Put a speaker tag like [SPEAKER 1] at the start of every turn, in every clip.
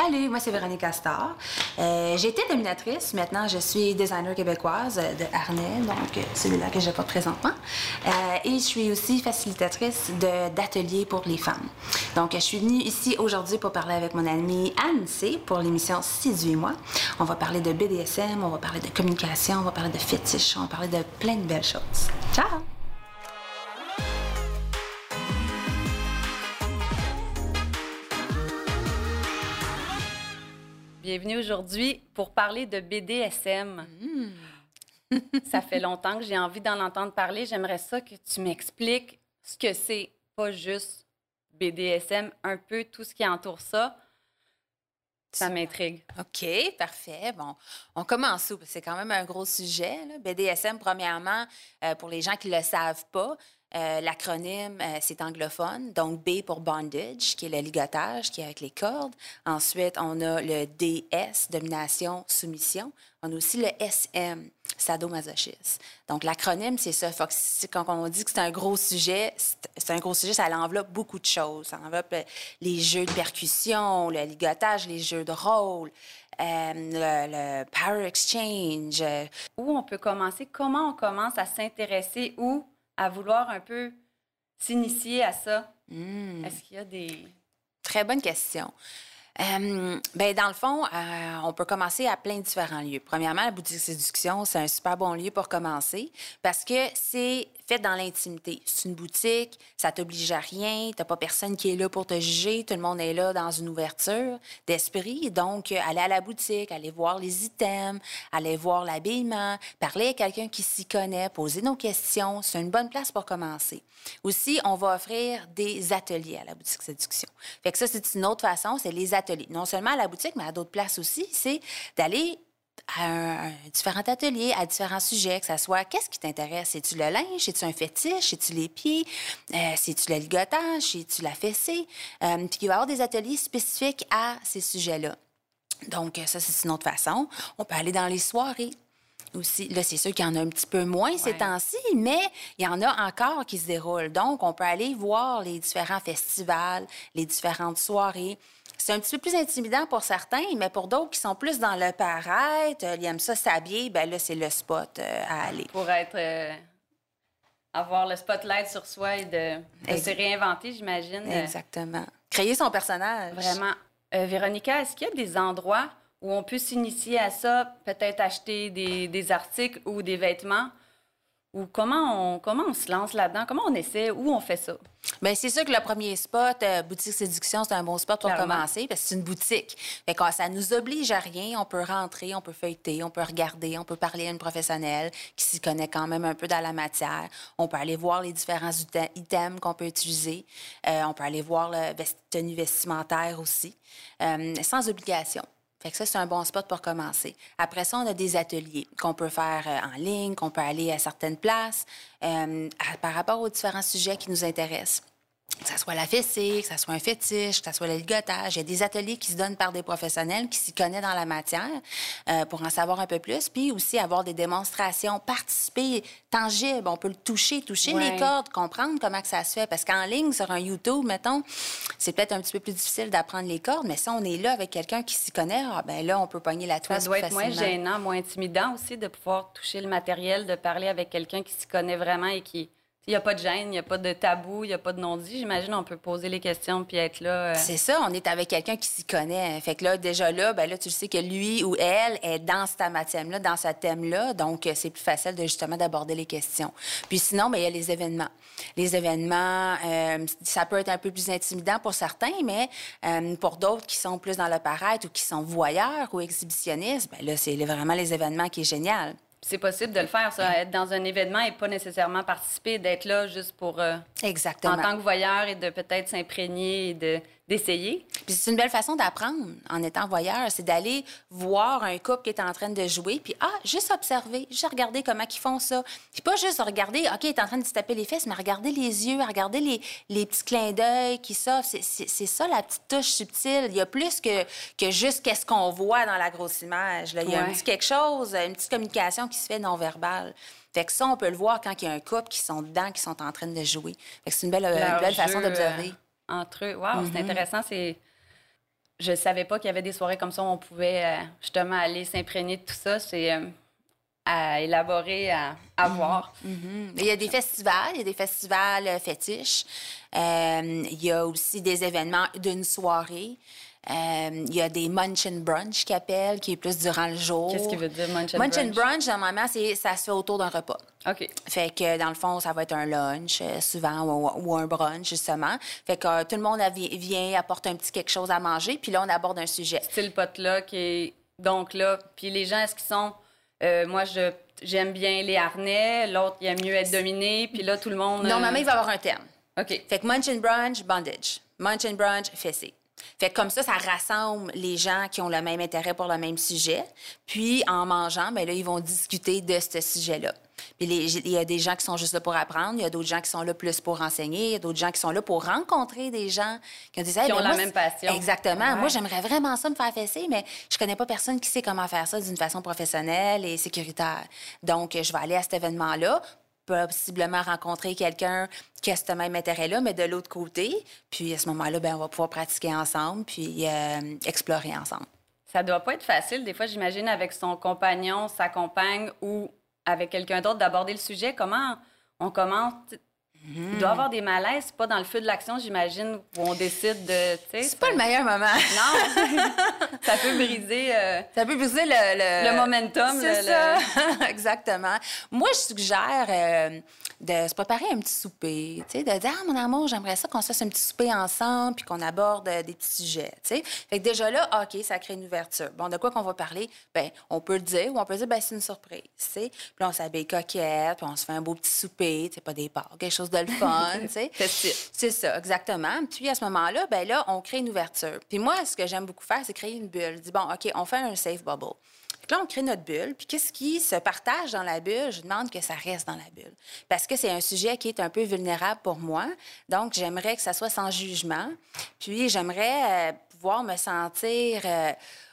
[SPEAKER 1] Salut, moi c'est Véronique Astor. Euh, été dominatrice, maintenant je suis designer québécoise de harnais, donc euh, celui-là que je pas présentement. Euh, et je suis aussi facilitatrice d'ateliers pour les femmes. Donc je suis venue ici aujourd'hui pour parler avec mon amie Anne C pour l'émission Séduis-moi. On va parler de BDSM, on va parler de communication, on va parler de fétiche, on va parler de plein de belles choses. Ciao!
[SPEAKER 2] Bienvenue aujourd'hui pour parler de BDSM. Mm. ça fait longtemps que j'ai envie d'en entendre parler. J'aimerais ça que tu m'expliques ce que c'est, pas juste BDSM, un peu tout ce qui entoure ça. Ça m'intrigue.
[SPEAKER 3] OK, parfait. Bon, on commence où? C'est quand même un gros sujet. BDSM, premièrement, euh, pour les gens qui ne le savent pas, euh, l'acronyme, euh, c'est anglophone, donc B pour bondage, qui est le ligotage, qui est avec les cordes. Ensuite, on a le DS, domination, soumission. On a aussi le SM, sadomasochisme. Donc, l'acronyme, c'est ça. quand on dit que c'est un gros sujet, c'est un gros sujet, ça enveloppe beaucoup de choses. Ça enveloppe euh, les jeux de percussion, le ligotage, les jeux de rôle, le, power exchange.
[SPEAKER 2] Où on peut commencer? Comment on commence à s'intéresser à vouloir un peu s'initier à ça? Hmm. Est-ce qu'il y a des...
[SPEAKER 3] Très bonne question. Euh, ben, dans le fond, euh, on peut commencer à plein de différents lieux. Premièrement, la boutique séduction, c'est un super bon lieu pour commencer parce que c'est fait dans l'intimité. C'est une boutique, ça t'oblige à rien, t'as pas personne qui est là pour te juger, tout le monde est là dans une ouverture d'esprit. Donc, euh, aller à la boutique, aller voir les items, aller voir l'habillement, parler à quelqu'un qui s'y connaît, poser nos questions, c'est une bonne place pour commencer. Aussi, on va offrir des ateliers à la boutique séduction. Fait que ça, c'est une autre façon, c'est les ateliers non seulement à la boutique, mais à d'autres places aussi, c'est d'aller à un, différents ateliers, à différents sujets, que ce soit qu'est-ce qui t'intéresse? C'est-tu le linge? C'est-tu un fétiche? C'est-tu les pieds? Euh, c'est-tu le ligotage? C'est-tu la fessée? Euh, puis il va y avoir des ateliers spécifiques à ces sujets-là. Donc, ça, c'est une autre façon. On peut aller dans les soirées aussi. Là, c'est sûr qu'il y en a un petit peu moins ces temps-ci, mais il y en a encore qui se déroulent. Donc, on peut aller voir les différents festivals, les différentes soirées. C'est un petit peu plus intimidant pour certains, mais pour d'autres qui sont plus dans le paraître, ils aiment ça s'habiller, ben là, c'est le spot euh, à aller.
[SPEAKER 2] Pour être... Euh, avoir le spotlight sur soi et de, se réinventer, j'imagine.
[SPEAKER 3] Euh. Exactement. Créer son personnage.
[SPEAKER 2] Vraiment. Véronica, est-ce qu'il y a des endroits où on peut s'initier à ça, peut-être acheter des, des, articles ou des vêtements? Ou comment on, comment on se lance là-dedans? Comment on essaie? Où on fait ça?
[SPEAKER 3] Bien, c'est sûr que le premier spot, euh, boutique séduction, c'est un bon spot pour commencer parce que c'est une boutique. Fait que ça nous oblige à rien. On peut rentrer, on peut feuilleter, on peut regarder, on peut parler à une professionnelle qui s'y connaît quand même un peu dans la matière. On peut aller voir les différents items qu'on peut utiliser. Euh, on peut aller voir le tenue vestimentaire aussi, euh, sans obligation. Fait que ça, c'est un bon spot pour commencer. Après ça, on a des ateliers qu'on peut faire euh, en ligne, qu'on peut aller à certaines places euh, par rapport aux différents sujets qui nous intéressent que ce soit la fessée, que ce soit un fétiche, que ce soit le ligotage. Il y a des ateliers qui se donnent par des professionnels qui s'y connaissent dans la matière euh, pour en savoir un peu plus. Puis aussi avoir des démonstrations, participer, tangibles. On peut le toucher, toucher les cordes, comprendre comment que ça se fait. Parce qu'en ligne, sur un YouTube, mettons, c'est peut-être un petit peu plus difficile d'apprendre les cordes, mais si on est là avec quelqu'un qui s'y connaît, ah, ben là, on peut pogner la toile
[SPEAKER 2] Ça doit être moins gênant, moins intimidant aussi de pouvoir toucher le matériel, de parler avec quelqu'un qui s'y connaît vraiment et qui il n'y a pas de gêne, il n'y a pas de tabou, il n'y a pas de non-dit. J'imagine on peut poser les questions puis être là.
[SPEAKER 3] Euh. C'est ça, on est avec quelqu'un qui s'y connaît. Fait que là, déjà là, ben là, tu sais que lui ou elle est dans cette matière-là, dans ce thème-là. Donc, euh, c'est plus facile de justement d'aborder les questions. Puis sinon, ben, il y a les événements. Les événements, euh, ça peut être un peu plus intimidant pour certains, mais pour d'autres qui sont plus dans le ou qui sont voyeurs ou exhibitionnistes, ben là, c'est vraiment les événements qui est génial
[SPEAKER 2] c'est possible de le faire, ça, être dans un événement et pas nécessairement participer, d'être là juste pour. Euh,
[SPEAKER 3] Exactement.
[SPEAKER 2] En tant que voyeur et de peut-être s'imprégner et de d'essayer.
[SPEAKER 3] Puis c'est une belle façon d'apprendre en étant voyeur, c'est d'aller voir un couple qui est en train de jouer, puis ah, juste observer, juste regarder comment ils font ça. Puis pas juste regarder, OK, il est en train de se taper les fesses, mais regarder les yeux, regarder les, les petits clins d'œil qui s'offrent. C'est ça la petite touche subtile. Il y a plus que, que juste qu'est-ce qu'on voit dans la grosse image. Là. Il y a un petit quelque chose, une petite communication qui se fait non-verbale. Fait que ça, on peut le voir quand il y a un couple qui sont dedans, qui sont en train de jouer. Fait que c'est une belle, une belle façon d'observer
[SPEAKER 2] entre eux. Wow, c'est mm-hmm. intéressant. C'est je savais pas qu'il y avait des soirées comme ça où on pouvait euh, justement aller s'imprégner de tout ça. C'est euh, à élaborer, à, à voir.
[SPEAKER 3] Mhm. Il y a des festivals, il y a des festivals euh, fétiches. Euh, il y a aussi des événements d'une soirée. Euh, il y a des munch and brunch qui appellent, qui est plus durant le jour.
[SPEAKER 2] Qu'est-ce qui veut dire munch and
[SPEAKER 3] Munch and
[SPEAKER 2] brunch?
[SPEAKER 3] brunch, normalement, c'est, ça se fait autour d'un repas.
[SPEAKER 2] OK.
[SPEAKER 3] Fait que, dans le fond, ça va être un lunch, euh, souvent, ou, ou un brunch, justement. Fait que euh, tout le monde vient, apporte un petit quelque chose à manger, puis là, on aborde un sujet.
[SPEAKER 2] Style potluck et donc là, puis les gens, est-ce qu'ils sont... euh, moi, je j'aime bien les harnais, l'autre, il aime mieux être dominé, puis là, tout le monde...
[SPEAKER 3] Normalement, il va avoir un thème.
[SPEAKER 2] OK.
[SPEAKER 3] Fait que munch and brunch, bondage. Munch and brunch, fessé. Fait que comme ça, ça rassemble les gens qui ont le même intérêt pour le même sujet. Puis, en mangeant, ben là, ils vont discuter de ce sujet-là. Il y a des gens qui sont juste là pour apprendre, il y a d'autres gens qui sont là plus pour enseigner, il y a d'autres gens qui sont là pour rencontrer des gens qui ont des
[SPEAKER 2] Qui ont la même passion.
[SPEAKER 3] Exactement.
[SPEAKER 2] Ouais.
[SPEAKER 3] Moi, j'aimerais vraiment ça me faire fesser, mais je connais pas personne qui sait comment faire ça d'une façon professionnelle et sécuritaire. Donc, je vais aller à cet événement-là possiblement rencontrer quelqu'un qui a ce même intérêt-là, mais de l'autre côté. Puis à ce moment-là, ben, on va pouvoir pratiquer ensemble, puis euh, explorer ensemble.
[SPEAKER 2] Ça doit pas être facile, des fois, j'imagine, avec son compagnon, sa compagne ou avec quelqu'un d'autre, d'aborder le sujet. Comment on commence? Il doit y avoir des malaises, pas dans le feu de l'action, j'imagine, où on décide de...
[SPEAKER 3] C'est pas le meilleur moment.
[SPEAKER 2] Non! ça peut briser euh,
[SPEAKER 3] Ça peut briser le... Le,
[SPEAKER 2] le momentum.
[SPEAKER 3] C'est
[SPEAKER 2] le-
[SPEAKER 3] ça, exactement. Moi, je suggère euh, de se préparer un petit souper, tu sais, de dire, ah, mon amour, j'aimerais ça qu'on se fasse un petit souper ensemble puis qu'on aborde euh, des petits sujets, tu sais. Fait que déjà là, OK, ça crée une ouverture. Bon, de quoi qu'on va parler? Ben, on peut le dire ou on peut dire, ben, c'est une surprise, tu sais. Puis on s'habille coquette, puis on se fait un beau petit souper, tu sais, pas des quelque chose de le fun, tu sais. C'est ça, exactement. Puis à ce moment-là, ben là, on crée une ouverture. Puis moi, ce que j'aime beaucoup faire, c'est créer une bulle. Je dis, bon, OK, on fait un safe bubble. Que là, on crée notre bulle. Puis qu'est-ce qui se partage dans la bulle? Je demande que ça reste dans la bulle. Parce que c'est un sujet qui est un peu vulnérable pour moi. Donc, j'aimerais que ça soit sans jugement. Puis j'aimerais euh, pouvoir me sentir euh,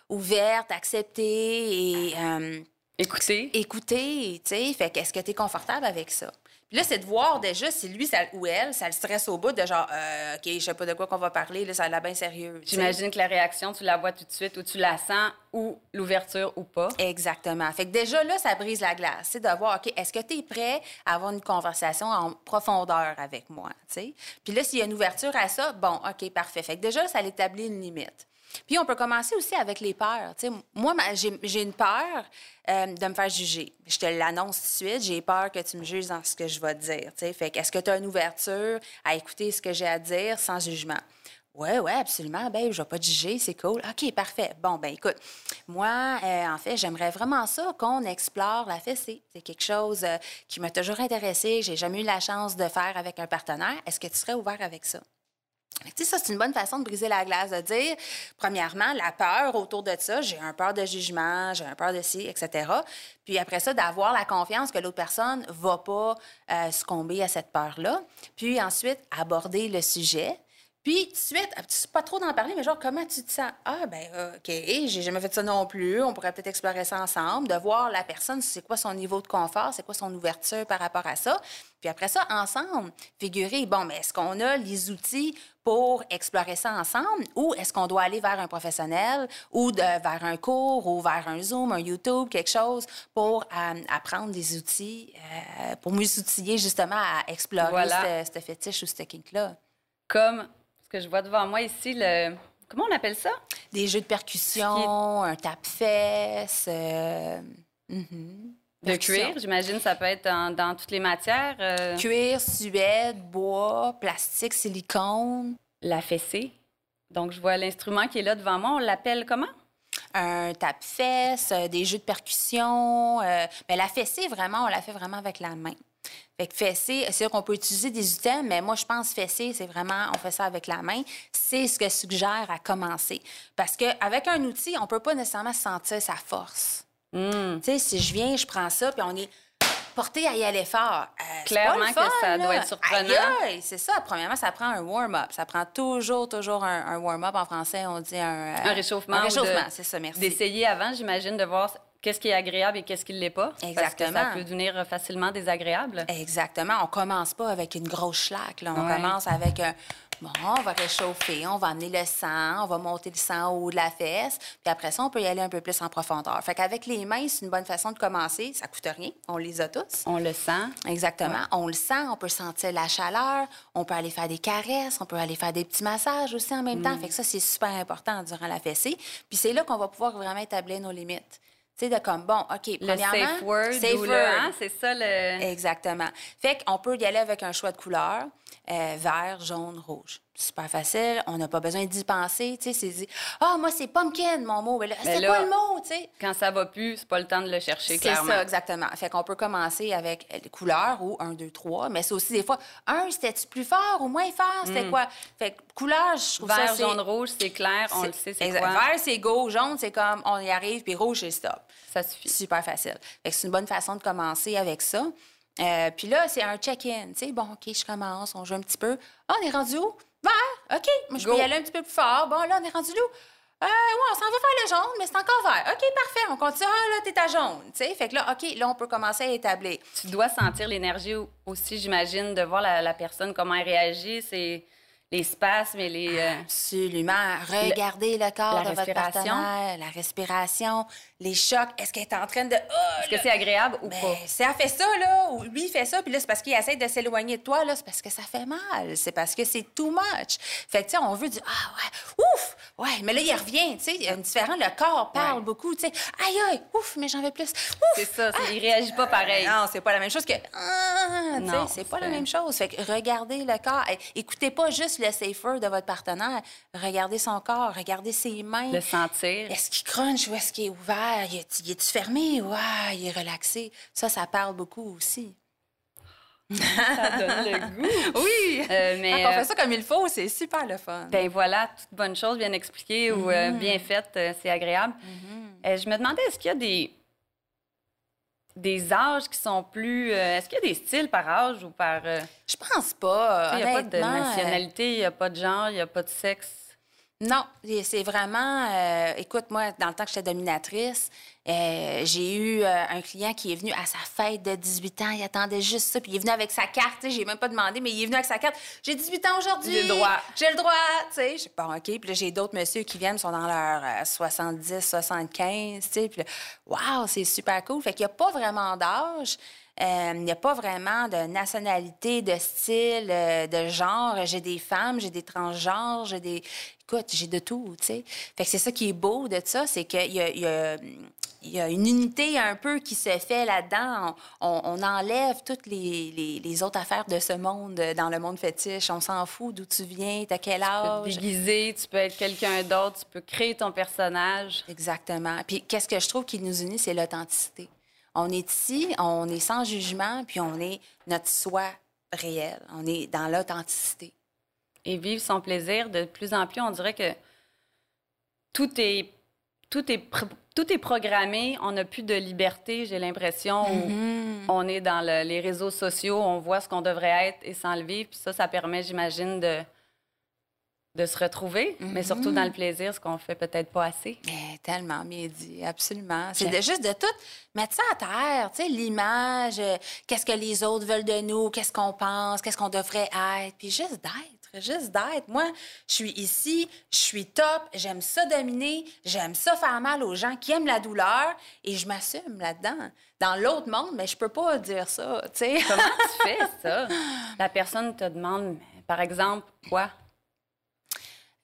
[SPEAKER 3] ouverte, acceptée et euh,
[SPEAKER 2] Écoutez,
[SPEAKER 3] écouter, tu sais. Fait que est-ce que tu es confortable avec ça? Puis là, c'est de voir déjà si lui ça, ou elle, ça le stresse au bout de genre, euh, OK, je sais pas de quoi qu'on va parler, là, ça a l'air bien sérieux.
[SPEAKER 2] j'imagine que la réaction, tu la vois tout de suite, ou tu la sens, ou l'ouverture, ou pas.
[SPEAKER 3] Exactement. Fait que déjà, là, ça brise la glace. C'est de voir, OK, est-ce que tu es prêt à avoir une conversation en profondeur avec moi, tu sais? Puis là, s'il y a une ouverture à ça, bon, OK, parfait. Fait que déjà, ça établit une limite. Puis on peut commencer aussi avec les peurs. Tu sais, moi, j'ai une peur euh, de me faire juger. Je te l'annonce tout de suite. J'ai peur que tu me juges dans ce que je vais te dire. tu sais. Fait est-ce que tu as une ouverture à écouter ce que j'ai à dire sans jugement? Oui, oui, absolument. Ben, je vais pas te juger, c'est cool. OK, parfait. Bon, ben écoute, moi, euh, en fait, j'aimerais vraiment ça qu'on explore la fessée. C'est quelque chose euh, qui m'a toujours intéressé. J'ai jamais eu la chance de faire avec un partenaire. Est-ce que tu serais ouvert avec ça? Tu sais, ça, c'est une bonne façon de briser la glace, de dire, premièrement, la peur autour de ça, j'ai un peur de jugement, j'ai un peur de ci, etc. Puis après ça, d'avoir la confiance que l'autre personne va pas euh, succomber à cette peur-là. Puis ensuite, aborder le sujet. Puis, tout de suite, c'est pas trop d'en parler, mais genre, comment tu te sens? Ah, ben, euh, OK, j'ai jamais fait ça non plus. On pourrait peut-être explorer ça ensemble, de voir la personne, c'est quoi son niveau de confort, c'est quoi son ouverture par rapport à ça. Puis après ça, ensemble, figurer, bon, mais est-ce qu'on a les outils pour explorer ça ensemble? Ou est-ce qu'on doit aller vers un professionnel ou de- vers un cours ou vers un Zoom, un YouTube, quelque chose pour euh, apprendre des outils, euh, pour mieux s'outiller justement à explorer
[SPEAKER 2] Voilà.
[SPEAKER 3] ce, ce fétiche ou ce kink-là?
[SPEAKER 2] Comme ce que je vois devant moi ici, le... Comment on appelle ça?
[SPEAKER 3] Des jeux de percussion, un tape-fesse. euh, mhm.
[SPEAKER 2] De cuir, j'imagine ça peut être dans, dans toutes les matières. euh,
[SPEAKER 3] Cuir, suède, bois, plastique, silicone.
[SPEAKER 2] La fessée. Donc, je vois l'instrument qui est là devant moi. On l'appelle comment?
[SPEAKER 3] un tape-fesse, euh, des jeux de percussion. euh, mais la fessée, vraiment, on la fait vraiment avec la main. Fait que fessée, c'est sûr qu'on peut utiliser des items, mais moi, je pense fessée, c'est vraiment, on fait ça avec la main. C'est ce que je suggère à commencer. Parce qu'avec un outil, on peut pas nécessairement sentir sa force.
[SPEAKER 2] Hmm.
[SPEAKER 3] Tu sais, si je viens, je prends ça, puis on est porté à y aller fort. Euh,
[SPEAKER 2] Clairement
[SPEAKER 3] le
[SPEAKER 2] que
[SPEAKER 3] fun,
[SPEAKER 2] ça doit
[SPEAKER 3] là.
[SPEAKER 2] être surprenant.
[SPEAKER 3] C'est ça. Premièrement, ça prend un warm-up. Ça prend toujours, toujours un, un warm-up. En français, on dit un... euh,
[SPEAKER 2] Un réchauffement.
[SPEAKER 3] Un
[SPEAKER 2] de-
[SPEAKER 3] réchauffement, c'est ça, merci.
[SPEAKER 2] D'essayer avant, j'imagine, de voir qu'est-ce qui est agréable et qu'est-ce qui ne l'est pas. Parce que
[SPEAKER 3] Exactement.
[SPEAKER 2] ça peut devenir facilement désagréable.
[SPEAKER 3] Exactement. On commence pas avec une grosse schlaque. Là. On
[SPEAKER 2] Ouais.
[SPEAKER 3] commence avec un Bon, on va réchauffer, on va amener le sang, on va monter le sang au haut de la fesse, puis après ça, on peut y aller un peu plus en profondeur. Fait qu'avec les mains, c'est une bonne façon de commencer. Ça coûte rien, on les a tous.
[SPEAKER 2] On le sent.
[SPEAKER 3] Exactement. On le sent, on peut sentir la chaleur, on peut aller faire des caresses, on peut aller faire des petits massages aussi en même temps. Fait que ça, c'est super important durant la fessée. Puis c'est là qu'on va pouvoir vraiment établir nos limites. Tu sais, de comme, bon, OK,
[SPEAKER 2] Le
[SPEAKER 3] premièrement...
[SPEAKER 2] safe word.
[SPEAKER 3] safe
[SPEAKER 2] hein, c'est ça le.
[SPEAKER 3] Exactement. Fait qu'on peut y aller avec un choix de couleur, euh, vert, jaune, rouge. Super facile. On n'a pas besoin d'y penser. Tu sais, c'est dit, ah, moi, c'est pumpkin, mon mot. Mais là,
[SPEAKER 2] Mais
[SPEAKER 3] c'est
[SPEAKER 2] là-
[SPEAKER 3] quoi le mot, tu sais?
[SPEAKER 2] Quand ça va plus, c'est pas le temps de le chercher,
[SPEAKER 3] C'est
[SPEAKER 2] clairement.
[SPEAKER 3] ça, exactement. Fait qu'on peut commencer avec les couleurs ou 1, 2, 3. Mais c'est aussi des fois, un, c'était-tu plus fort ou moins fort? C'était quoi? Fait que couleur, je trouve
[SPEAKER 2] Hmm. Vert,
[SPEAKER 3] ça, c'est...
[SPEAKER 2] jaune, rouge, c'est clair, on le sait, c'est
[SPEAKER 3] exact.
[SPEAKER 2] quoi.
[SPEAKER 3] Vert, c'est go. Jaune, c'est comme on y arrive, puis rouge, c'est stop.
[SPEAKER 2] Ça suffit.
[SPEAKER 3] Super facile. Fait que c'est une bonne façon de commencer avec ça. Euh, puis là, c'est un check-in. Tu sais, bon, OK, je commence, on joue un petit peu. Ah, on est rendu où? Vert. OK, moi, je peux y aller un petit peu plus fort. Bon, là, on est rendu où? Euh, ouais, on s'en va faire le jaune, mais c'est encore vert. OK, parfait, on continue. Ah, là, t'es à jaune. Tu sais, fait que là, OK, là, on peut commencer à établir.
[SPEAKER 2] Tu dois sentir l'énergie au- aussi, j'imagine, de voir la, la personne, comment elle réagit, c'est les spasmes et les... euh,
[SPEAKER 3] Absolument. Regardez le, corps
[SPEAKER 2] la
[SPEAKER 3] de votre
[SPEAKER 2] respiration.
[SPEAKER 3] partenaire, la respiration, les chocs. Est-ce qu'elle est en train de. Ah,
[SPEAKER 2] Est-ce que c'est agréable ou
[SPEAKER 3] Ben,
[SPEAKER 2] pas?
[SPEAKER 3] si elle fait ça, là, ou lui, il fait ça, puis là, c'est parce qu'il essaie de s'éloigner de toi, là, c'est parce que ça fait mal. C'est parce que c'est too much. Fait que, tu sais, on veut dire, ah, ouais, ouf, ouais, mais là, il revient, tu sais, il y a un différent, le corps parle
[SPEAKER 2] Ouais.
[SPEAKER 3] beaucoup, tu sais, aïe, aïe, ouf, mais j'en veux plus.
[SPEAKER 2] C'est ça, c'est- il réagit pas pareil.
[SPEAKER 3] Non, c'est pas la même chose que. Ah,
[SPEAKER 2] Non,
[SPEAKER 3] c'est pas la même chose. Fait que regardez le corps. Eh, Écoutez pas juste le safer de votre partenaire. Regardez son corps, regardez ses mains.
[SPEAKER 2] Le sentir.
[SPEAKER 3] Est-ce qu'il crunch ou est-ce qu'il est ouvert? Il est- il est-tu fermé? ou ah, il est relaxé. Ça, ça parle beaucoup aussi.
[SPEAKER 2] Ça donne le goût.
[SPEAKER 3] Oui!
[SPEAKER 2] Euh, mais,
[SPEAKER 3] Quand on
[SPEAKER 2] euh,
[SPEAKER 3] fait ça comme il faut, c'est super le fun.
[SPEAKER 2] Ben voilà, toute bonne chose bien expliquée ou euh,
[SPEAKER 3] Mm-hmm.
[SPEAKER 2] bien faite, euh, c'est agréable. Euh, je me demandais, est-ce qu'il y a des, des âges qui sont plus... euh, est-ce qu'il y a des styles par âge ou par... euh,
[SPEAKER 3] Je pense pas.
[SPEAKER 2] il n'y a pas de
[SPEAKER 3] euh,
[SPEAKER 2] nationalité, il n'y a pas de genre, il n'y a pas de sexe?
[SPEAKER 3] Non, c'est vraiment. euh, écoute, moi, dans le temps que j'étais dominatrice, euh, j'ai eu euh, un client qui est venu à sa fête de 18 ans. Il attendait juste ça. Puis il est venu avec sa carte. tu sais, J'ai même pas demandé, mais il est venu avec sa carte. J'ai 18 ans aujourd'hui.
[SPEAKER 2] J'ai le droit.
[SPEAKER 3] J'ai le droit. Tu sais, je sais pas, OK. Puis là, j'ai d'autres messieurs qui viennent, sont dans leur euh, 70, 75. Tu sais, puis là, wow, c'est super cool. Fait qu'il n'y a pas vraiment d'âge. Euh, Il n'y a pas vraiment de nationalité, de style, de genre. J'ai des femmes, j'ai des transgenres, j'ai des... Écoute, j'ai de tout, tu sais. Fait que c'est ça qui est beau de ça, c'est qu'il y a, y, a, il y a une unité un peu qui se fait là-dedans. On, on enlève toutes les, les, les autres affaires de ce monde, euh, dans le monde fétiche. On s'en fout d'où tu viens, t'as quel
[SPEAKER 2] Tu peux te
[SPEAKER 3] âge.
[SPEAKER 2] déguiser, tu peux être quelqu'un d'autre, tu peux créer ton personnage.
[SPEAKER 3] Exactement. Puis qu'est-ce que je trouve qui nous unit, c'est l'authenticité. On est ici, on est sans jugement, puis on est notre soi réel. On est dans l'authenticité.
[SPEAKER 2] et vivre son plaisir de plus en plus. On dirait que tout est, tout est, pr- tout est programmé. On n'a plus de liberté, j'ai l'impression.
[SPEAKER 3] Mm-hmm.
[SPEAKER 2] On est dans le- les réseaux sociaux, on voit ce qu'on devrait être et sans le vivre. Puis ça, ça permet, j'imagine, de, de se retrouver, mais surtout dans le plaisir, ce qu'on fait peut-être pas assez.
[SPEAKER 3] Mais tellement bien dit, absolument. C'est de, juste de tout mettre ça à terre, tu sais, l'image, euh, qu'est-ce que les autres veulent de nous, qu'est-ce qu'on pense, qu'est-ce qu'on devrait être, puis juste d'être, juste d'être. Moi, je suis ici, je suis top, j'aime ça dominer, j'aime ça faire mal aux gens qui aiment la douleur, et je m'assume là-dedans. Dans l'autre monde, mais je peux pas dire ça, tu sais.
[SPEAKER 2] Comment tu fais ça? La personne te demande, par exemple, quoi?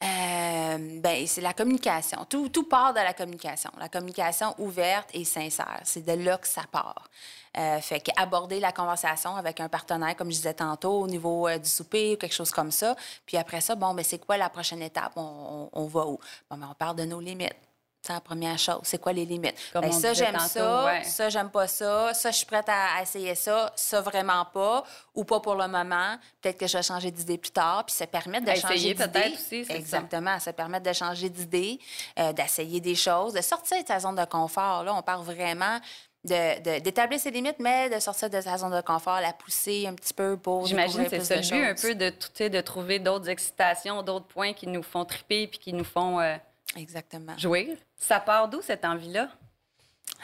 [SPEAKER 3] Euh, ben, c'est la communication. Tout, tout part de la communication. La communication ouverte et sincère. C'est de là que ça part. Euh, fait qu'aborder la conversation avec un partenaire, comme je disais tantôt, au niveau euh, du souper ou quelque chose comme ça. Puis après ça, bon, ben, c'est quoi la prochaine étape? On, on- on va où? Bon, ben, on parle de nos limites. C'est la première chose. C'est quoi les limites?
[SPEAKER 2] Comme
[SPEAKER 3] Ben, ça, j'aime ça.
[SPEAKER 2] ouais.
[SPEAKER 3] Ça, j'aime pas ça. Ça, je suis prête à, à essayer ça. Ça, vraiment pas. Ou pas pour le moment. Peut-être que je vais changer d'idée plus tard. Puis ça permet de
[SPEAKER 2] À
[SPEAKER 3] changer
[SPEAKER 2] essayer
[SPEAKER 3] d'idée.
[SPEAKER 2] aussi, c'est ça.
[SPEAKER 3] Exactement. Ça permet de changer d'idée, euh, d'essayer des choses, de sortir de sa zone de confort. Là, on parle vraiment d'établir ses limites, mais de sortir de sa zone de confort, la pousser un petit peu pour
[SPEAKER 2] J'imagine que c'est ça le but, un peu, de, de trouver d'autres excitations, d'autres points qui nous font triper puis qui nous font euh,
[SPEAKER 3] Exactement.
[SPEAKER 2] jouir? Ça part d'où, cette envie-là?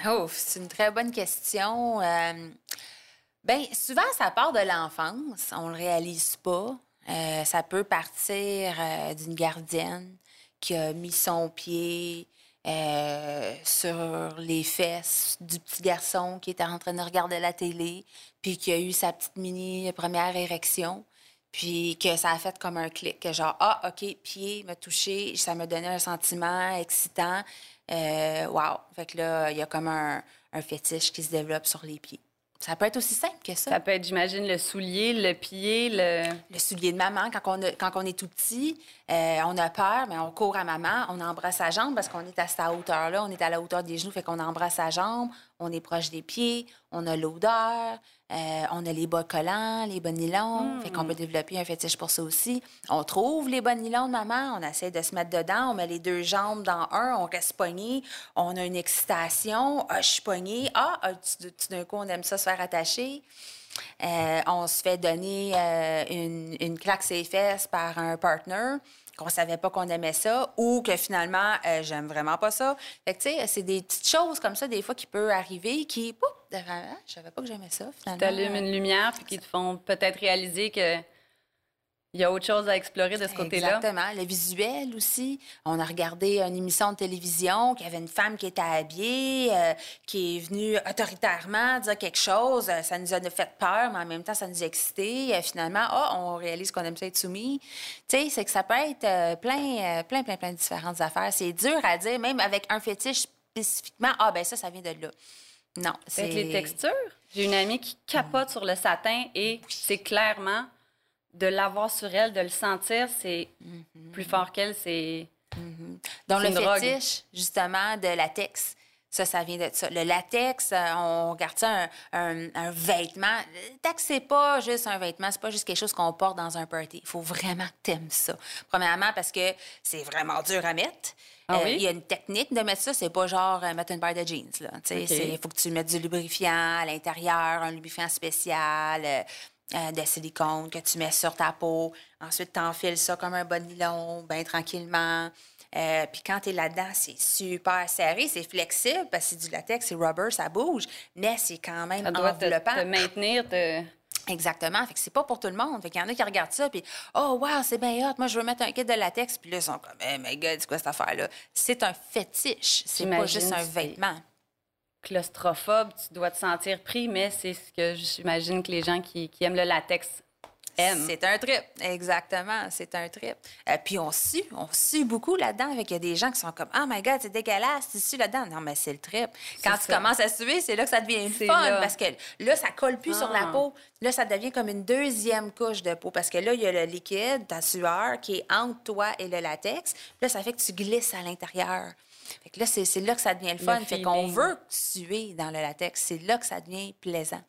[SPEAKER 3] Oh, c'est une très bonne question. Euh, ben, souvent, ça part de l'enfance. On le réalise pas. Euh, ça peut partir euh, d'une gardienne qui a mis son pied euh, sur les fesses du petit garçon qui était en train de regarder la télé, puis qui a eu sa petite mini première érection. Puis que ça a fait comme un clic, que genre, ah, OK, pied m'a touché, ça m'a donné un sentiment excitant. Euh, wow! Fait que là, il y a comme un, un fétiche qui se développe sur les pieds. Ça peut être aussi simple que ça.
[SPEAKER 2] Ça peut être, j'imagine, le soulier, le pied, le...
[SPEAKER 3] Le soulier de maman, quand on, a- quand on est tout petit, euh, on a peur, mais on court à maman, on embrasse sa jambe parce qu'on est à cette hauteur-là, on est à la hauteur des genoux, fait qu'on embrasse sa jambe, on est proche des pieds, on a l'odeur, euh, on a les bas collants, les bas nylons, fait qu'on peut développer un fétiche pour ça aussi. On trouve les bas nylons de maman, on essaie de se mettre dedans, on met les deux jambes dans un, on reste pogné, on a une excitation, ah, je suis pogné, ah, ah, tout d'un coup, on aime ça se faire attacher. Euh, on se fait donner euh, une, une claque ses fesses par un partner qu'on savait pas qu'on aimait ça ou que finalement euh, j'aime vraiment pas ça. Fait que tu sais, c'est des petites choses comme ça des fois qui peuvent arriver qui ah, je savais pas que j'aimais ça finalement.
[SPEAKER 2] t'allumes une lumière puis qui te font peut-être réaliser que il y a autre chose à explorer de ce côté-là?
[SPEAKER 3] Exactement. Le visuel aussi. On a regardé une émission de télévision qui avait une femme qui était habillée, euh, qui est venue autoritairement dire quelque chose. Euh, Ça nous a fait peur, mais en même temps, ça nous a excité. Euh, finalement, ah, on réalise qu'on aime ça être soumis. Tu sais, c'est que ça peut être plein, plein, plein, plein de différentes affaires. C'est dur à dire, même avec un fétiche spécifiquement. Ah, ben ça, ça vient de là. Non, c'est
[SPEAKER 2] Avec les textures? J'ai une amie qui capote sur le satin et c'est clairement de l'avoir sur elle, de le sentir, c'est
[SPEAKER 3] Mm-hmm.
[SPEAKER 2] plus fort qu'elle, c'est...
[SPEAKER 3] Donc,
[SPEAKER 2] C'est
[SPEAKER 3] le
[SPEAKER 2] drogue.
[SPEAKER 3] fétiche, justement, de latex, ça, ça vient de ça. Le latex, euh, on regarde ça un, un, un vêtement. Le latex, c'est pas juste un vêtement, c'est pas juste quelque chose qu'on porte dans un party. Il faut vraiment que t'aimes ça. Premièrement, parce que c'est vraiment dur à mettre.
[SPEAKER 2] Ah
[SPEAKER 3] Euh,
[SPEAKER 2] oui?
[SPEAKER 3] Il y a une technique de mettre ça, c'est pas genre euh, mettre une paire de jeans. Il faut que tu mettes du lubrifiant à l'intérieur, un lubrifiant spécial. euh, euh, de silicone que tu mets sur ta peau. Ensuite, tu enfiles ça comme un bon nylon, bien tranquillement. Euh, Puis quand tu es là-dedans, c'est super serré, c'est flexible parce que c'est du latex, c'est rubber, ça bouge, mais c'est quand même
[SPEAKER 2] Ça doit te,
[SPEAKER 3] enveloppant.
[SPEAKER 2] te maintenir, te...
[SPEAKER 3] Exactement. Fait que c'est pas pour tout le monde. Fait qu'il y en a qui regardent ça, puis oh, wow, c'est bien hot. Moi, je veux mettre un kit de latex. Puis là, ils sont comme, hey, my God, c'est quoi cette affaire-là? C'est un fétiche. C'est pas juste un vêtement.
[SPEAKER 2] Claustrophobe, tu dois te sentir pris, mais c'est ce que j'imagine que les gens qui, qui aiment le latex aiment.
[SPEAKER 3] C'est un trip, exactement, c'est un trip. Euh, puis on sue, on sue beaucoup là-dedans. Avec il y a des gens qui sont comme, oh my God, c'est dégueulasse, tu sues là-dedans. Non, mais c'est le trip. Quand tu
[SPEAKER 2] ça.
[SPEAKER 3] commences à suer, c'est là que ça devient fun
[SPEAKER 2] là.
[SPEAKER 3] parce que là, ça colle plus sur la
[SPEAKER 2] Ah.
[SPEAKER 3] peau. Là, ça devient comme une deuxième couche de peau parce que là, il y a le liquide, ta sueur, qui est entre toi et le latex. Là, ça fait que tu glisses à l'intérieur. Fait que là, c'est là que ça devient le fun. fait qu'on veut suer dans le latex. C'est là que ça devient plaisant.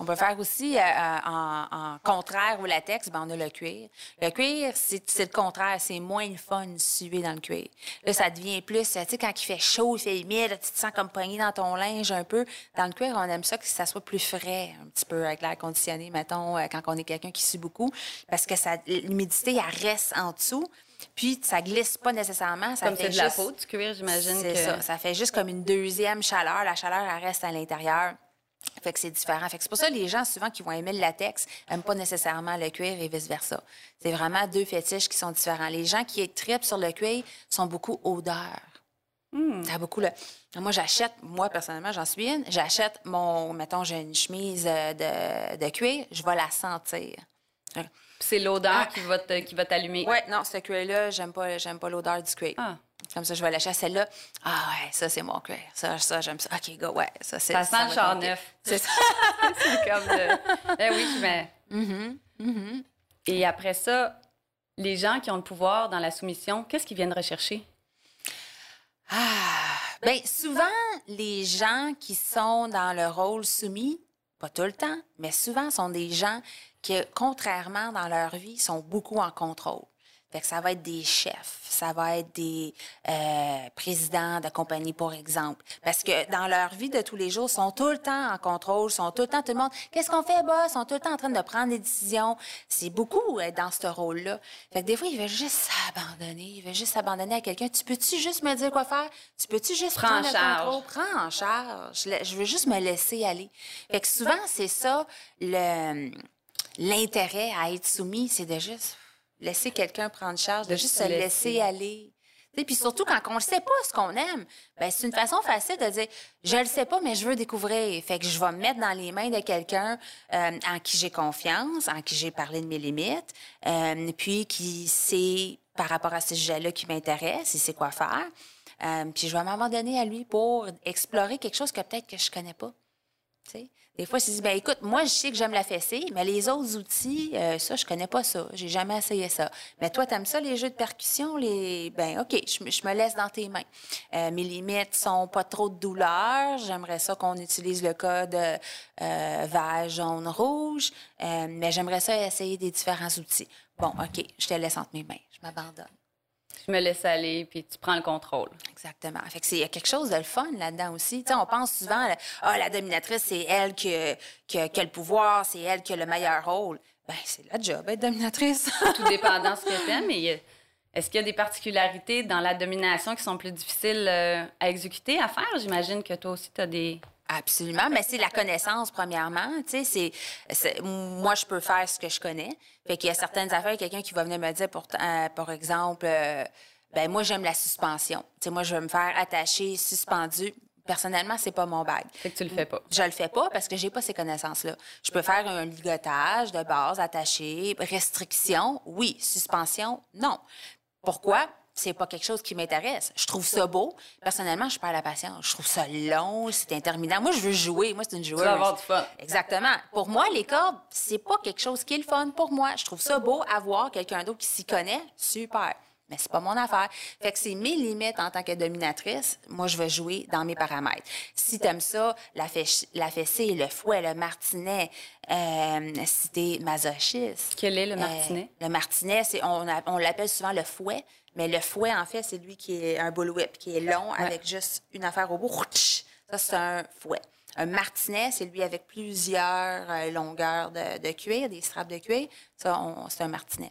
[SPEAKER 3] On peut faire aussi euh, euh, en, en contraire au latex, ben on a le cuir. Le cuir, c'est le contraire, c'est moins le fun de suer dans le cuir. Là, ça devient plus, tu sais, quand il fait chaud, il fait humide, tu te sens comme pogné dans ton linge un peu. Dans le cuir, on aime ça que ça soit plus frais, un petit peu avec l'air conditionné, mettons, euh, quand on est quelqu'un qui sue beaucoup, parce que l'humidité, elle reste en dessous, puis ça glisse pas nécessairement. Ça
[SPEAKER 2] Comme
[SPEAKER 3] fait
[SPEAKER 2] c'est de la
[SPEAKER 3] juste-
[SPEAKER 2] peau, du cuir, j'imagine
[SPEAKER 3] c'est
[SPEAKER 2] que...
[SPEAKER 3] ça. Ça fait juste comme une deuxième chaleur. La chaleur, elle reste à l'intérieur. Fait que c'est différent. Fait que c'est pour ça que les gens, souvent, qui vont aimer le latex, n'aiment pas nécessairement le cuir et vice-versa. C'est vraiment deux fétiches qui sont différents. Les gens qui tripent sur le cuir sont beaucoup odeur. T'as beaucoup le... Moi, j'achète, moi, personnellement, j'en suis une, j'achète mon... Mettons, j'ai une chemise euh, de, de cuir, je vais la sentir.
[SPEAKER 2] C'est l'odeur
[SPEAKER 3] Ah.
[SPEAKER 2] qui va te- qui va t'allumer.
[SPEAKER 3] Ouais, non, ce cuir-là, j'aime pas, j'aime pas l'odeur du cuir.
[SPEAKER 2] Ah.
[SPEAKER 3] Comme ça, je vais lâcher celle-là. Ah ouais, ça, c'est mon cuir. Ça, ça j'aime ça. OK, go, ouais, ça, c'est
[SPEAKER 2] Ça sent le char neuf.
[SPEAKER 3] C'est ça.
[SPEAKER 2] C'est comme de... Ben oui, je mets...
[SPEAKER 3] Mm-hmm,
[SPEAKER 2] Et après ça, les gens qui ont le pouvoir dans la soumission, qu'est-ce qu'ils viennent rechercher?
[SPEAKER 3] Ah, bien, souvent, les gens qui sont dans le rôle soumis, pas tout le temps, mais souvent, sont des gens qui, contrairement dans leur vie, sont beaucoup en contrôle. Fait que ça va être des chefs, ça va être des euh, présidents de compagnie, pour exemple. Parce que dans leur vie de tous les jours, ils sont tout le temps en contrôle, sont tout le temps, tout le monde, qu'est-ce qu'on fait, boss? Ils sont tout le temps en train de prendre des décisions. C'est beaucoup être dans ce rôle-là. Fait que des fois, ils veulent juste s'abandonner. Ils veulent juste s'abandonner à quelqu'un. Tu peux-tu juste me dire quoi faire? Tu peux-tu juste prendre
[SPEAKER 2] en
[SPEAKER 3] le
[SPEAKER 2] charge.
[SPEAKER 3] contrôle? Prends en charge. Je, veux juste me laisser aller. Fait que souvent, c'est ça, le l'intérêt à être soumis, c'est de juste laisser quelqu'un prendre charge, de, juste se laisser, aller. Puis surtout, quand on ne sait pas ce qu'on aime, ben, c'est une façon facile de dire je ne le sais pas, mais je veux découvrir. Fait que je vais me mettre dans les mains de quelqu'un euh, en qui j'ai confiance, en qui j'ai parlé de mes limites, euh, puis qui sait par rapport à ce sujet-là qui m'intéresse, il sait quoi faire. Euh, puis je vais m'en donner à lui pour explorer quelque chose que peut-être que je connais pas. Des fois, je dis, ben écoute, moi, je sais que j'aime la fessée, mais les autres outils, euh, ça, je connais pas ça. J'ai jamais essayé ça. Mais toi, tu aimes ça, les jeux de percussion? Les... Ben OK, je, me laisse dans tes mains. Euh, mes limites sont pas trop de douleur. J'aimerais ça qu'on utilise le code euh, vert, jaune, rouge. Euh, mais j'aimerais ça essayer des différents outils. Bon, OK, je te laisse entre mes mains. Je m'abandonne
[SPEAKER 2] je me laisse aller, puis tu prends le contrôle.
[SPEAKER 3] Exactement. Fait que il y a quelque chose de le fun là-dedans aussi. on pense souvent, ah, la dominatrice, c'est elle qui, qui, a le pouvoir, c'est elle qui a le meilleur rôle. Ben, c'est la job, être dominatrice.
[SPEAKER 2] Tout dépendant ce que tu mais est-ce qu'il y a des particularités dans la domination qui sont plus difficiles euh, à exécuter, à faire? J'imagine que toi aussi, tu as des...
[SPEAKER 3] Absolument, mais c'est la connaissance, premièrement. Tu sais, c'est, moi, je peux faire ce que je connais. Fait qu'il y a certaines affaires, quelqu'un qui va venir me dire, pour, euh, par exemple, euh, ben moi, j'aime la suspension. Tu sais, moi, je veux me faire attacher, suspendu. Personnellement, c'est pas mon bague.
[SPEAKER 2] Fait que tu le fais pas.
[SPEAKER 3] Je le fais pas parce que j'ai pas ces connaissances-là. Je peux faire un ligotage de base, attaché, restriction, oui. Suspension, non. Pourquoi? C'est pas quelque chose qui m'intéresse. Je trouve ça beau. Personnellement, je perds la patience. Je trouve ça long, c'est interminable. Moi, je veux jouer. Moi, c'est une joueuse. Tu
[SPEAKER 2] avoir du fun.
[SPEAKER 3] Exactement. Pour moi, les cordes, c'est pas quelque chose qui est le fun pour moi. Je trouve ça beau avoir quelqu'un d'autre qui s'y connaît. Super. Mais c'est pas mon affaire. Fait que c'est mes limites en tant que dominatrice. Moi, je veux jouer dans mes paramètres. Si t'aimes ça, la, la fessée, le fouet, le martinet, euh, si t'es masochiste.
[SPEAKER 2] Quel est le euh, martinet?
[SPEAKER 3] le martinet, c'est, on, on l'appelle souvent le fouet. Mais le fouet, en fait, c'est lui qui est un bullwhip, qui est long avec juste une affaire au bout. Ça, c'est un fouet. Un martinet, c'est lui avec plusieurs euh, longueurs de, cuir, des straps de cuir. Ça, c'est un martinet.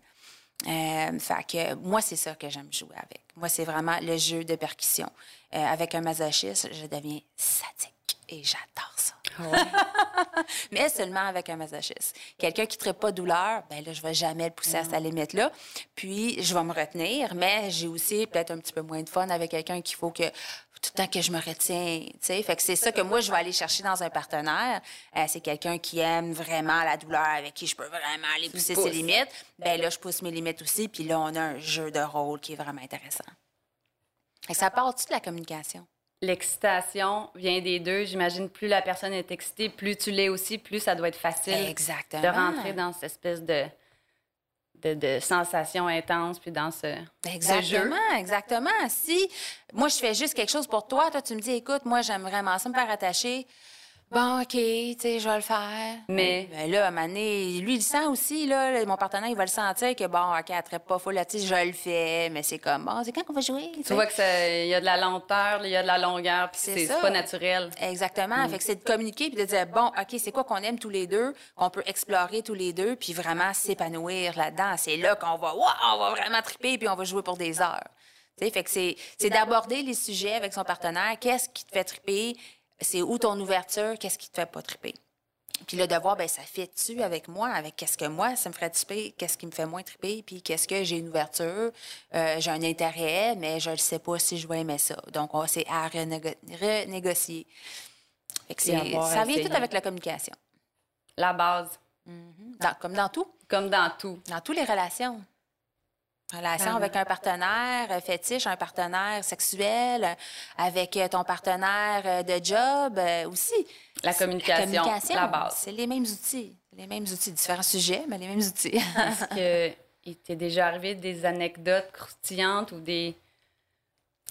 [SPEAKER 3] Euh, fait que moi, c'est ça que j'aime jouer avec. Moi, c'est vraiment le jeu de percussion. Euh, avec un masochiste, je deviens sadique et j'adore ça. mais seulement avec un masochiste. Quelqu'un qui ne pas douleur, ben là, je vais jamais le pousser à sa limite-là. Puis, je vais me retenir, mais j'ai aussi peut-être un petit peu moins de fun avec quelqu'un qu'il faut que tout le temps que je me retiens, tu sais. Fait que c'est ça que moi, je vais aller chercher dans un partenaire. Euh, c'est quelqu'un qui aime vraiment la douleur, avec qui je peux vraiment aller pousser ses limites. Ben là, je pousse mes limites aussi. Puis là, on a un jeu de rôle qui est vraiment intéressant. Et ça part de la communication?
[SPEAKER 2] L'excitation vient des deux. J'imagine plus la personne est excitée, plus tu l'es aussi, plus ça doit être facile
[SPEAKER 3] exactement.
[SPEAKER 2] de rentrer dans cette espèce de, de, de sensation intense, puis dans ce,
[SPEAKER 3] exactement, Exactement, Si moi, je fais juste quelque chose pour toi, toi, tu me dis, écoute, moi, j'aime vraiment ça me faire attacher Bon, OK, tu sais, je vais le faire.
[SPEAKER 2] Mais.
[SPEAKER 3] Ben là, à un moment donné, lui, il sent aussi, là, mon partenaire, il va le sentir que, bon, OK, elle traite pas full là, je le fais, mais c'est comme, bon, c'est quand qu'on va jouer?
[SPEAKER 2] Tu vois qu'il y a de la lenteur, il y a de la longueur, puis c'est pas naturel.
[SPEAKER 3] Exactement. Mm. Fait que c'est de communiquer puis de dire, bon, OK, c'est quoi qu'on aime tous les deux, qu'on peut explorer tous les deux, puis vraiment s'épanouir là-dedans. C'est là, qu'on va, on va vraiment triper, puis on va jouer pour des heures. sais, fait que c'est d'aborder les sujets avec son partenaire. Qu'est-ce qui te fait triper? C'est où ton ouverture, qu'est-ce qui te fait pas triper? Puis le devoir, ben ça fait-tu avec moi, avec qu'est-ce que moi, ça me ferait triper, qu'est-ce qui me fait moins triper, puis qu'est-ce que j'ai une ouverture, euh, j'ai un intérêt, mais je ne sais pas si je vais aimer ça. Donc, c'est à renégocier. ça vient tout avec la communication.
[SPEAKER 2] La base.
[SPEAKER 3] Mm-hmm. comme dans tout.
[SPEAKER 2] Comme dans tout.
[SPEAKER 3] Dans toutes les relations. Relation avec un partenaire euh, fétiche, un partenaire sexuel, euh, avec euh, ton partenaire de job aussi.
[SPEAKER 2] La communication, la, base.
[SPEAKER 3] C'est les mêmes outils. Les mêmes outils, différents sujets, mais les mêmes outils.
[SPEAKER 2] Est-ce qu'il t'est déjà arrivé des anecdotes croustillantes ou des,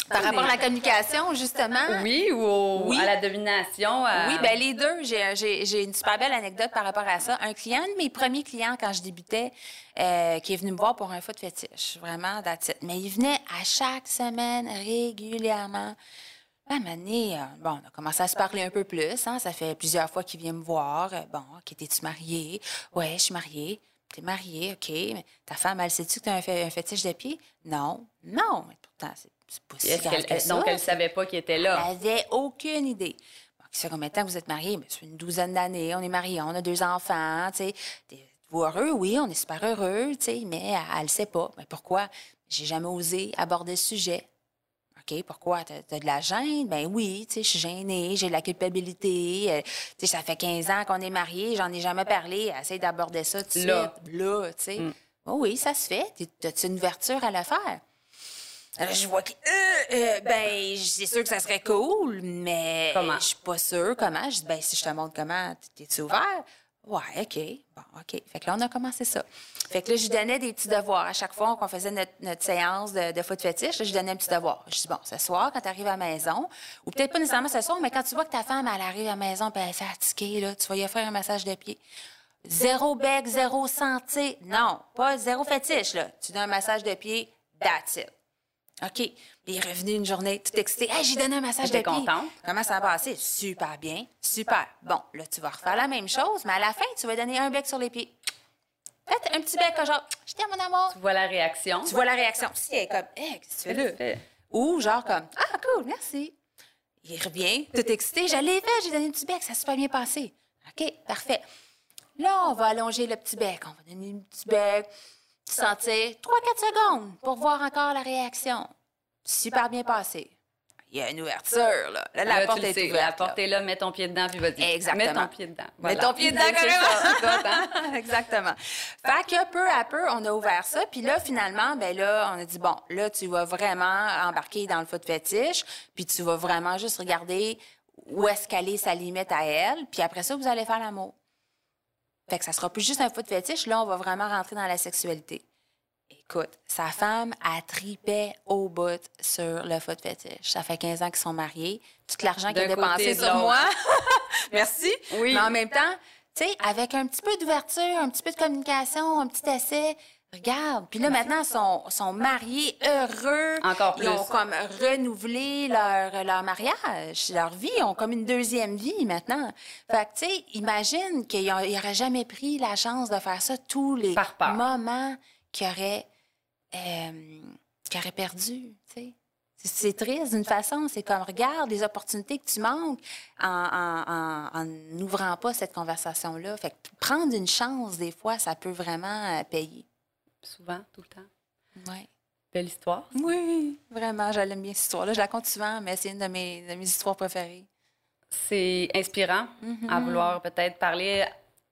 [SPEAKER 3] par rapport à la communication, justement?
[SPEAKER 2] Oui, ou à la domination.
[SPEAKER 3] Oui, bien les deux. J'ai une super belle anecdote par rapport à ça. Un client, un de mes premiers clients quand je débutais, euh, qui est venu me voir pour un foot fétiche, vraiment, that's Mais il venait à chaque semaine, régulièrement. À un donné, euh, bon, on a commencé à se parler un peu plus. Hein. Ça fait plusieurs fois qu'il vient me voir. Euh, bon, OK, es-tu mariée? Ouais, je suis mariée. T'es mariée, OK. Mais ta femme, elle sait-tu que tu as un, fétiche de pied? Non. Non. Mais pourtant, c'est pas si
[SPEAKER 2] que Donc, elle ne savait pas qu'il était là?
[SPEAKER 3] Elle n'avait aucune idée. ça fait combien de temps que vous êtes mariés? Fait une douzaine d'années. On est mariés, on a deux enfants. Tu sais, heureux? Oui, on est super heureux, tu sais, mais elle ne sait pas. Mais pourquoi? J'ai jamais osé aborder le sujet. OK, pourquoi? T'as as de la gêne? Ben oui, tu sais, je suis gênée, j'ai de la culpabilité. euh, tu sais, ça fait 15 ans qu'on est mariés, j'en ai jamais parlé. Essaye d'aborder ça tout de suite.
[SPEAKER 2] Là.
[SPEAKER 3] Là, tu sais. Oh oui, ça se fait. T'as- T'as-tu une ouverture à le faire? Je vois que. euh, euh, ben, c'est sûr que ça serait cool, mais.
[SPEAKER 2] Comment?
[SPEAKER 3] Je suis pas sûre. Comment? Je dis, ben, si je te montre comment, t'es-tu ouvert? Ouais, OK. Bon, OK. Fait que là, on a commencé ça. Fait que là, je lui donnais des petits devoirs. À chaque fois qu'on faisait notre, notre séance de, de foot fétiche, là, je lui donnais un petit devoir. Je dis, bon, ce soir, quand tu arrives à la maison, ou peut-être pas nécessairement ce soir, mais quand tu vois que ta femme, elle arrive à la maison et elle est fatiguée, là, tu vas lui faire un massage de pied. Zéro bec, zéro santé. Non, pas zéro fétiche, là. Tu donnes un massage de pied, that's it. OK. Puis il est revenu une journée tout excité. Hey, j'ai donné un massage de
[SPEAKER 2] contente.
[SPEAKER 3] Comment ça a passé? Super bien. Super. Bon, là, tu vas refaire la même chose, mais à la fin, tu vas donner un bec sur les pieds. Faites un petit bec, genre, je t'aime, mon amour.
[SPEAKER 2] Tu vois la réaction.
[SPEAKER 3] Tu vois la réaction. Si elle est comme, hey, qu'est-ce que tu fais là?
[SPEAKER 2] Fait.
[SPEAKER 3] Ou genre comme, ah, cool, merci. Il revient, tout excité. Je l'ai fait, j'ai donné un petit bec, ça s'est super bien passé. OK, parfait. Là, on va allonger le petit bec. On va donner un petit bec, sentir 3-4 secondes pour voir encore la réaction. Super bien passé. Il y a une ouverture, là. Là, la
[SPEAKER 2] Là,
[SPEAKER 3] porte
[SPEAKER 2] tu
[SPEAKER 3] est ouverte.
[SPEAKER 2] La porte est là, mets ton pied dedans, puis vas-y.
[SPEAKER 3] Exactement.
[SPEAKER 2] Mets ton pied dedans.
[SPEAKER 3] Mets ton pied dedans,
[SPEAKER 2] hein?
[SPEAKER 3] carrément. Exactement. Fait que peu à peu, on a ouvert ça. Puis là, finalement, ben là, on a dit, bon, là, tu vas vraiment embarquer dans le foot fétiche. Puis tu vas vraiment juste regarder où est-ce qu'elle est sa limite à elle. Puis après ça, vous allez faire l'amour. Fait que ça sera plus juste un foot fétiche. Là, on va vraiment rentrer dans la sexualité. Écoute, sa femme a tripé au bout sur le foot fétiche. Ça fait 15 ans qu'ils sont mariés. Tout l'argent qu'il a dépensé sur moi. Merci.
[SPEAKER 2] Oui.
[SPEAKER 3] Mais en même temps, tu sais, avec un petit peu d'ouverture, un petit peu de communication, un petit essai, regarde. Puis là, maintenant, ils sont, sont mariés, heureux.
[SPEAKER 2] Encore
[SPEAKER 3] Ils ont
[SPEAKER 2] plus.
[SPEAKER 3] comme renouvelé leur, leur mariage, leur vie. Ils ont comme une deuxième vie maintenant. Fait que, tu sais, imagine qu'ils n'auraient jamais pris la chance de faire ça tous les
[SPEAKER 2] Par
[SPEAKER 3] moments qu'ils auraient, euh, qu'ils auraient perdu, tu sais. C'est- triste d'une façon. C'est comme, regarde les opportunités que tu manques en, en, en- en n'ouvrant pas cette conversation-là. Fait que prendre une chance, des fois, ça peut vraiment euh, payer.
[SPEAKER 2] Souvent, tout le temps.
[SPEAKER 3] Ouais.
[SPEAKER 2] Belle histoire.
[SPEAKER 3] Oui, vraiment, j'aime bien cette histoire-là. Je la compte souvent, mais c'est une de mes, de mes histoires préférées.
[SPEAKER 2] C'est inspirant
[SPEAKER 3] Mm-hmm.
[SPEAKER 2] à vouloir peut-être parler,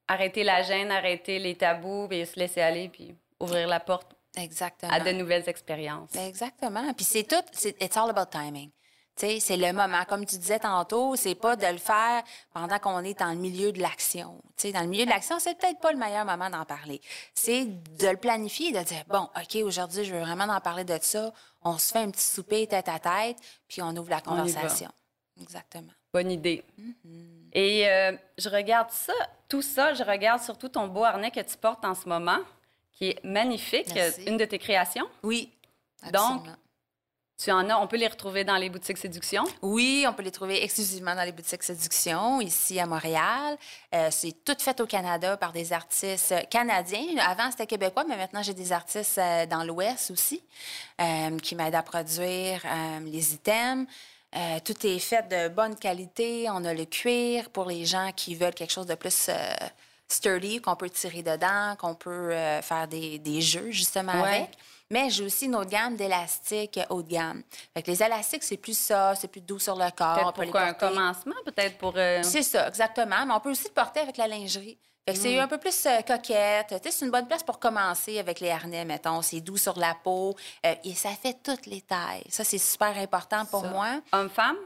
[SPEAKER 2] arrêter la gêne, arrêter les tabous, puis se laisser aller, puis ouvrir la porte
[SPEAKER 3] Exactement.
[SPEAKER 2] à de nouvelles expériences.
[SPEAKER 3] Ben, Exactement. Puis c'est tout, c'est it's all about timing. C'est le moment. Comme tu disais tantôt, c'est pas de le faire pendant qu'on est dans le milieu de l'action. Dans le milieu de l'action, c'est peut-être pas le meilleur moment d'en parler. C'est de le planifier, de dire, bon, OK, aujourd'hui, je veux vraiment en parler de ça. On se fait un petit souper tête à tête, puis on ouvre la conversation. Exactement.
[SPEAKER 2] Bonne idée.
[SPEAKER 3] Mm-hmm.
[SPEAKER 2] Et euh, je regarde ça, tout ça, je regarde surtout ton beau harnais que tu portes en ce moment, qui est magnifique,
[SPEAKER 3] Merci.
[SPEAKER 2] une de tes créations.
[SPEAKER 3] Oui.
[SPEAKER 2] Donc. Tu en as, on peut les retrouver dans les boutiques séduction?
[SPEAKER 3] Oui, on peut les trouver exclusivement dans les boutiques séduction ici à Montréal. Euh, c'est tout fait au Canada par des artistes canadiens. Avant, c'était québécois, mais maintenant, j'ai des artistes euh, dans l'Ouest aussi euh, qui m'aident à produire les items. Tout est fait de bonne qualité. On a le cuir pour les gens qui veulent quelque chose de plus sturdy, qu'on peut tirer dedans, qu'on peut faire des, des jeux justement
[SPEAKER 2] Ouais.
[SPEAKER 3] avec. Mais j'ai aussi une autre gamme d'élastiques haut de gamme. Fait que les élastiques, c'est plus ça, c'est plus doux sur le corps. on
[SPEAKER 2] Peut-être
[SPEAKER 3] peut les
[SPEAKER 2] pour un commencement, peut-être pour... euh,
[SPEAKER 3] C'est ça, exactement. Mais on peut aussi le porter avec la lingerie. Fait que c'est un peu plus euh, coquette. C'est une bonne place pour commencer avec les harnais, mettons. C'est doux sur la peau. euh, et ça fait toutes les tailles. Ça, c'est super important pour
[SPEAKER 2] ça.
[SPEAKER 3] moi.
[SPEAKER 2] Homme-femme?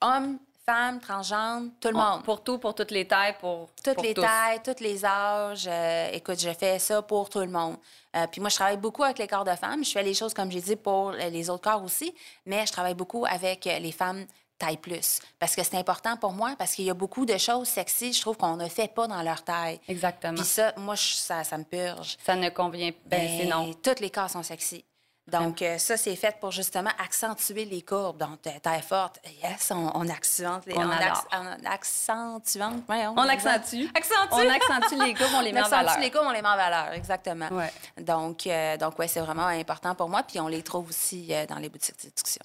[SPEAKER 3] Hommes, femmes, transgenres, tout le
[SPEAKER 2] On-
[SPEAKER 3] monde.
[SPEAKER 2] Pour tout, pour toutes les tailles, pour
[SPEAKER 3] Toutes
[SPEAKER 2] pour
[SPEAKER 3] les
[SPEAKER 2] tous.
[SPEAKER 3] tailles, tous les âges. Euh, écoute, je fais ça pour tout le monde. Euh, puis moi, je travaille beaucoup avec les corps de femmes. Je fais les choses, comme j'ai dit, pour les autres corps aussi. Mais je travaille beaucoup avec euh, les femmes taille plus. Parce que c'est important pour moi, parce qu'il y a beaucoup de choses sexy, je trouve, qu'on ne fait pas dans leur taille.
[SPEAKER 2] Exactement.
[SPEAKER 3] Puis ça, moi, je- ça, ça me purge.
[SPEAKER 2] Ça ne convient... Ben, c'est non.
[SPEAKER 3] Toutes les corps sont sexy. Donc, euh, ça, c'est fait pour justement accentuer les courbes. Donc, taille forte, yes, on, on accentue les...
[SPEAKER 2] On
[SPEAKER 3] acc- on accentuante, voyons,
[SPEAKER 2] On accentue.
[SPEAKER 3] Accentue.
[SPEAKER 2] On accentue les courbes, on les
[SPEAKER 3] On
[SPEAKER 2] met en
[SPEAKER 3] accentue
[SPEAKER 2] valeur.
[SPEAKER 3] les courbes, on les met en valeur, exactement.
[SPEAKER 2] Ouais.
[SPEAKER 3] Donc, euh, donc ouais, c'est vraiment important pour moi. Puis on les trouve aussi euh, dans les boutiques de séduction.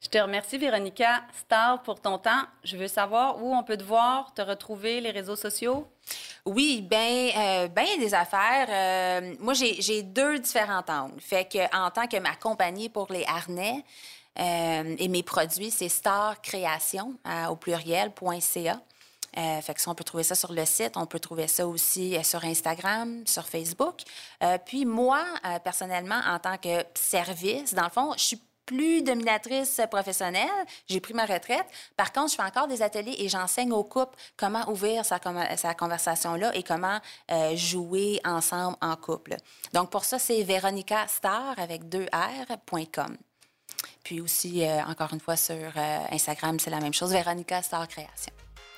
[SPEAKER 2] Je te remercie, Véronica Star, pour ton temps. Je veux savoir où on peut te voir, te retrouver, les réseaux sociaux.
[SPEAKER 3] Oui, ben, euh, ben des affaires. Euh, moi, j'ai deux différents angles. Fait que en tant que ma compagnie pour les harnais euh, et mes produits, c'est Star Création au pluriel.ca. Euh, fait que on peut trouver ça sur le site. On peut trouver ça aussi sur Instagram, sur Facebook. puis moi, personnellement, en tant que service, dans le fond, je suis plus dominatrice professionnelle. J'ai pris ma retraite. Par contre, je fais encore des ateliers et j'enseigne aux couples comment ouvrir sa, sa conversation-là et comment euh, jouer ensemble en couple. Donc, pour ça, c'est Star avec deux R.com. Puis aussi, euh, encore une fois, sur euh, Instagram, c'est la même chose, Véronica Star Création.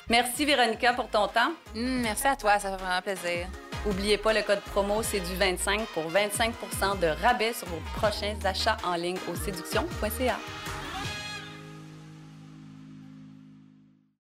[SPEAKER 2] Merci, Véronica, pour ton temps.
[SPEAKER 3] Hum, merci à toi, ça fait vraiment plaisir.
[SPEAKER 2] N'oubliez pas le code promo, c'est du 25 pour 25% de rabais sur vos prochains achats en ligne au séduction.ca.